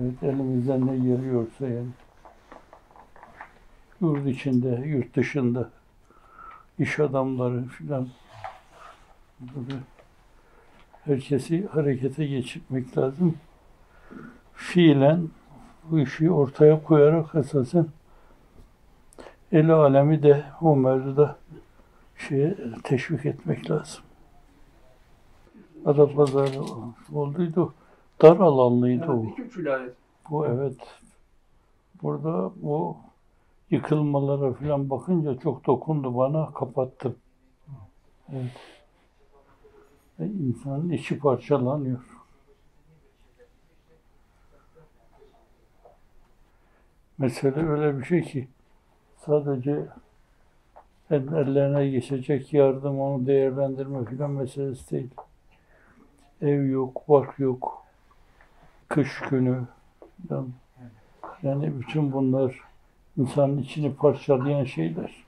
Evet, elimizden ne geliyorsa yani. Yurt içinde, yurt dışında iş adamları filan herkesi harekete geçirmek lazım. Fiilen bu işi ortaya koyarak esasen el alemi de o mevzuda şeye teşvik etmek lazım. Adapazarı olduydu. Dar alanlıydı o. Yani küçük vilayet. Bu evet. Burada bu yıkılmalara falan bakınca çok dokundu bana. Kapattım. Evet. Ve insanın içi parçalanıyor. Mesele öyle bir şey ki sadece el- ellerine geçecek yardım, onu değerlendirme filan meselesi değil. Ev yok, bark yok, kış günü. Yani bütün bunlar insanın içini parçalayan şeyler.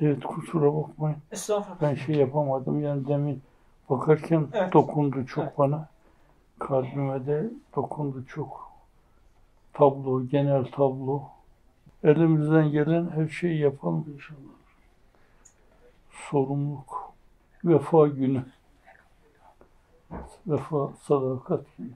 Evet kusura bakmayın. Estağfurullah. Ben şey yapamadım yani demin bakarken Evet. dokundu çok Evet. bana. Kalbime de dokundu çok. Tablo, genel tablo. Elimizden gelen her şeyi yapalım inşallah. Sorumluluk. Vefa günü. Vefa, sadakat günü.